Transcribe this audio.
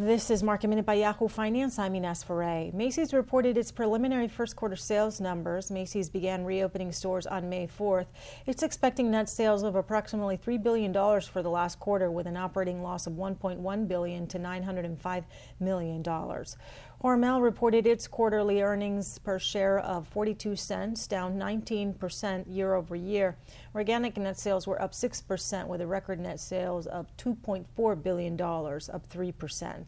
This is Market Minute by Yahoo Finance. I'm Ines Ferre. Macy's reported its preliminary first quarter sales numbers. Macy's began reopening stores on May 4th. It's expecting net sales of approximately $3 billion for the last quarter with an operating loss of 1.1 billion to $905 million. Hormel reported its quarterly earnings per share of 42 cents, down 19% year over year. Organic net sales were up 6% with a record net sales of $2.4 billion, up 3%.